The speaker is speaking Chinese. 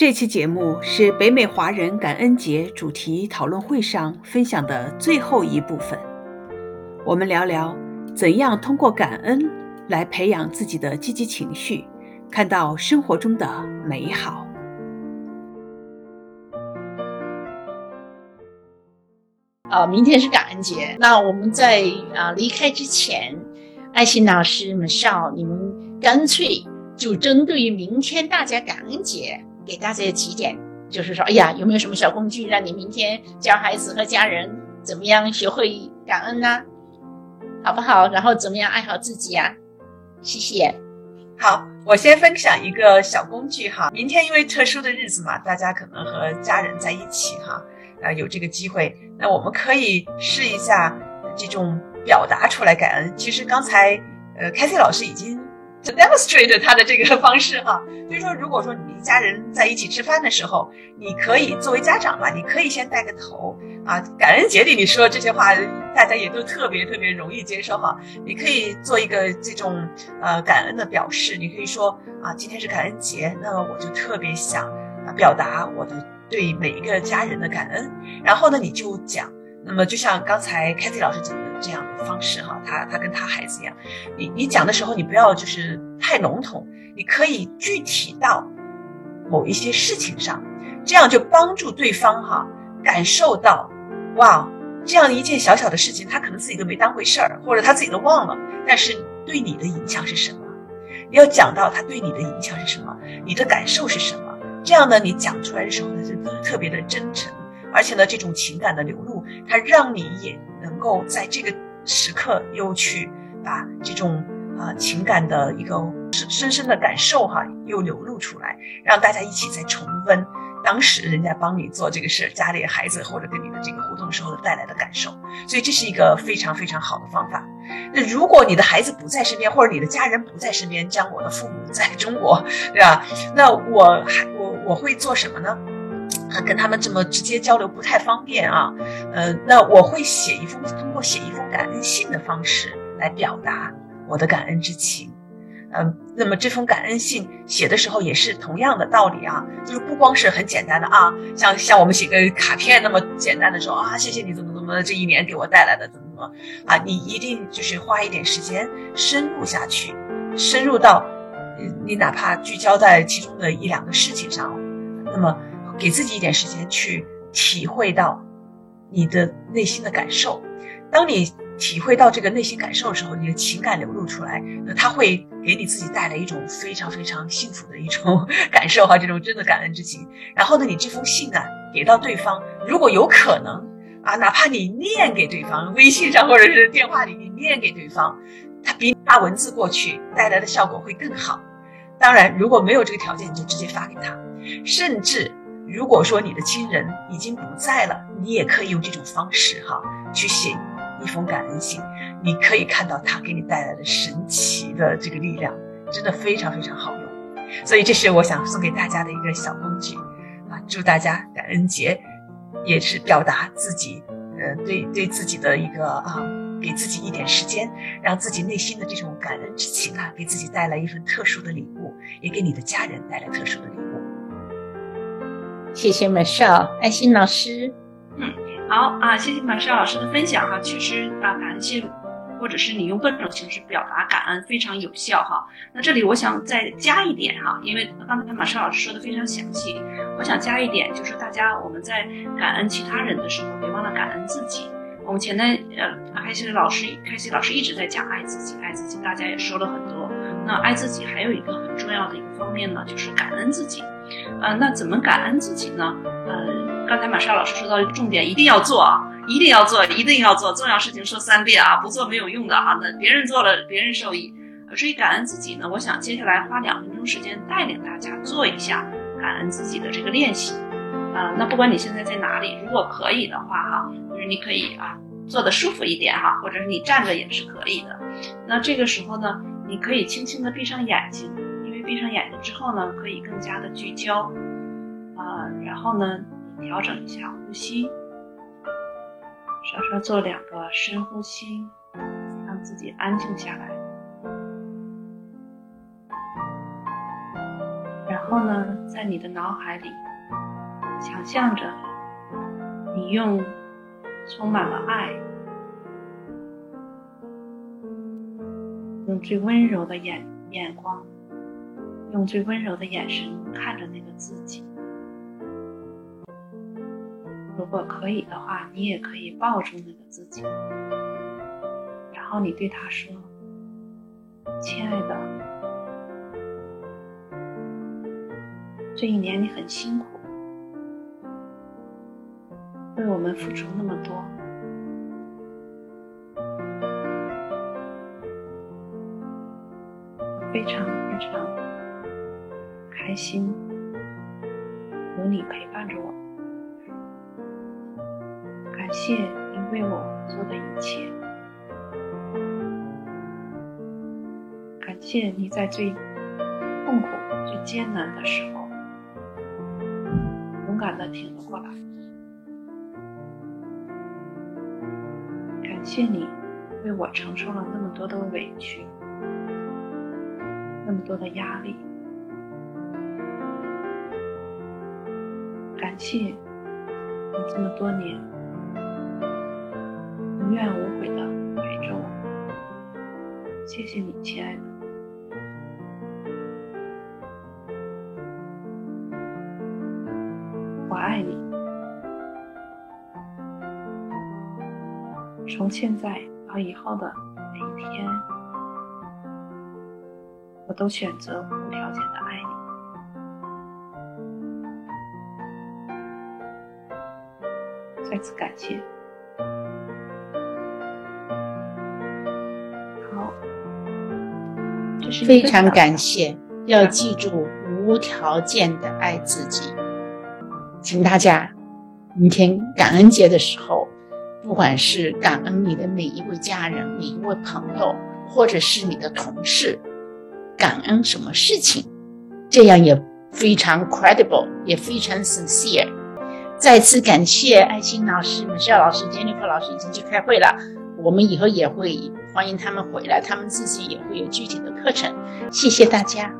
这期节目是北美华人感恩节主题讨论会上分享的最后一部分。我们聊聊怎样通过感恩来培养自己的积极情绪，看到生活中的美好。啊，明天是感恩节，那我们在啊离开之前，爱心老师们少，你们干脆就针对于明天大家感恩节。给大家几点，就是说，哎呀，有没有什么小工具，让你明天教孩子和家人怎么样学会感恩呢？好不好？然后怎么样爱好自己呀？谢谢。好，我先分享一个小工具哈。明天因为特殊的日子嘛，大家可能和家人在一起哈，啊，有这个机会，那我们可以试一下这种表达出来感恩。其实刚才呃，凯西老师已经。To demonstrate 他的这个方式哈，所以说，如果说你一家人在一起吃饭的时候，你可以作为家长嘛，你可以先带个头啊。感恩节里你说这些话，大家也都特别特别容易接受哈。你可以做一个这种呃感恩的表示，你可以说啊，今天是感恩节，那么我就特别想啊表达我的对每一个家人的感恩。然后呢，你就讲，那么就像刚才 Kathy 老师讲的。这样的方式哈，他他跟他孩子一样，你你讲的时候，你不要就是太笼统，你可以具体到某一些事情上，这样就帮助对方哈感受到，哇，这样一件小小的事情，他可能自己都没当回事儿，或者他自己都忘了，但是对你的影响是什么？你要讲到他对你的影响是什么，你的感受是什么？这样呢，你讲出来的时候呢，就特别的真诚。而且呢，这种情感的流露，它让你也能够在这个时刻又去把这种啊情感的一个深深深的感受哈，又流露出来，让大家一起再重温当时人家帮你做这个事，家里孩子或者跟你的这个互动时候带来的感受。所以这是一个非常非常好的方法。那如果你的孩子不在身边，或者你的家人不在身边，像我的父母在中国，对吧？那我还我我会做什么呢？跟他们这么直接交流不太方便啊，呃，那我会写一封，通过写一封感恩信的方式来表达我的感恩之情，嗯，那么这封感恩信写的时候也是同样的道理啊，就是不光是很简单的啊，像像我们写个卡片那么简单的说啊，谢谢你怎么怎么这一年给我带来的怎么怎么啊，你一定就是花一点时间深入下去，深入到你哪怕聚焦在其中的一两个事情上，那么。给自己一点时间去体会到你的内心的感受。当你体会到这个内心感受的时候，你的情感流露出来，那它会给你自己带来一种非常非常幸福的一种感受哈，这种真的感恩之情。然后呢，你这封信啊给到对方，如果有可能啊，哪怕你念给对方，微信上或者是电话里你念给对方，它比发文字过去带来的效果会更好。当然，如果没有这个条件，你就直接发给他，甚至。如果说你的亲人已经不在了，你也可以用这种方式哈去写一封感恩信，你可以看到他给你带来的神奇的这个力量，真的非常非常好用。所以这是我想送给大家的一个小工具啊！祝大家感恩节也是表达自己呃对对自己的一个啊，给自己一点时间，让自己内心的这种感恩之情啊，给自己带来一份特殊的礼物，也给你的家人带来特殊的礼物。谢谢马少，爱心老师。嗯，好啊，谢谢马少老师的分享哈。确实啊，感恩信或者是你用各种形式表达感恩非常有效哈。那这里我想再加一点哈，因为刚才马少老师说的非常详细，我想加一点，就是大家我们在感恩其他人的时候，别忘了感恩自己。我们前段呃，开心的老师开心老师一直在讲爱自己，爱自己，大家也说了很多。那爱自己还有一个很重要的一个方面呢，就是感恩自己。呃，那怎么感恩自己呢？呃，刚才马莎老师说到一个重点，一定要做啊，一定要做，一定要做，重要事情说三遍啊，不做没有用的啊。那别人做了，别人受益。至于感恩自己呢，我想接下来花两分钟时间带领大家做一下感恩自己的这个练习。啊，那不管你现在在哪里，如果可以的话哈，就是你可以啊坐的舒服一点哈，或者是你站着也是可以的。那这个时候呢，你可以轻轻的闭上眼睛。闭上眼睛之后呢，可以更加的聚焦，啊，然后呢，调整一下呼吸，稍稍做两个深呼吸，让自己安静下来，然后呢，在你的脑海里想象着，你用充满了爱、用最温柔的眼眼光、用最温柔的眼神看着那个自己。如果可以的话，你也可以抱住那个自己，然后你对他说：“亲爱的，这一年你很辛苦，为我们付出那么多，非常非常开心，有你陪伴着我。”感谢你为我做的一切，感谢你在最痛苦、最艰难的时候，勇敢的挺了过来。感谢你为我承受了那么多的委屈，那么多的压力。感谢你这么多年。无怨无悔的陪着我，谢谢你，亲爱的，我爱你。从现在到以后的每一天，我都选择再次感谢。好，这是非常感谢，要记住无条件的爱自己。请大家明天感恩节的时候，不管是感恩你的每一位家人、每一位朋友，或者是你的同事，感恩什么事情，这样也非常 credible，也非常 sincere。再次感谢爱心老师、美笑老师、杰尼克老师已经去开会了，我们以后也会。欢迎他们回来，他们自己也会有具体的课程。谢谢大家。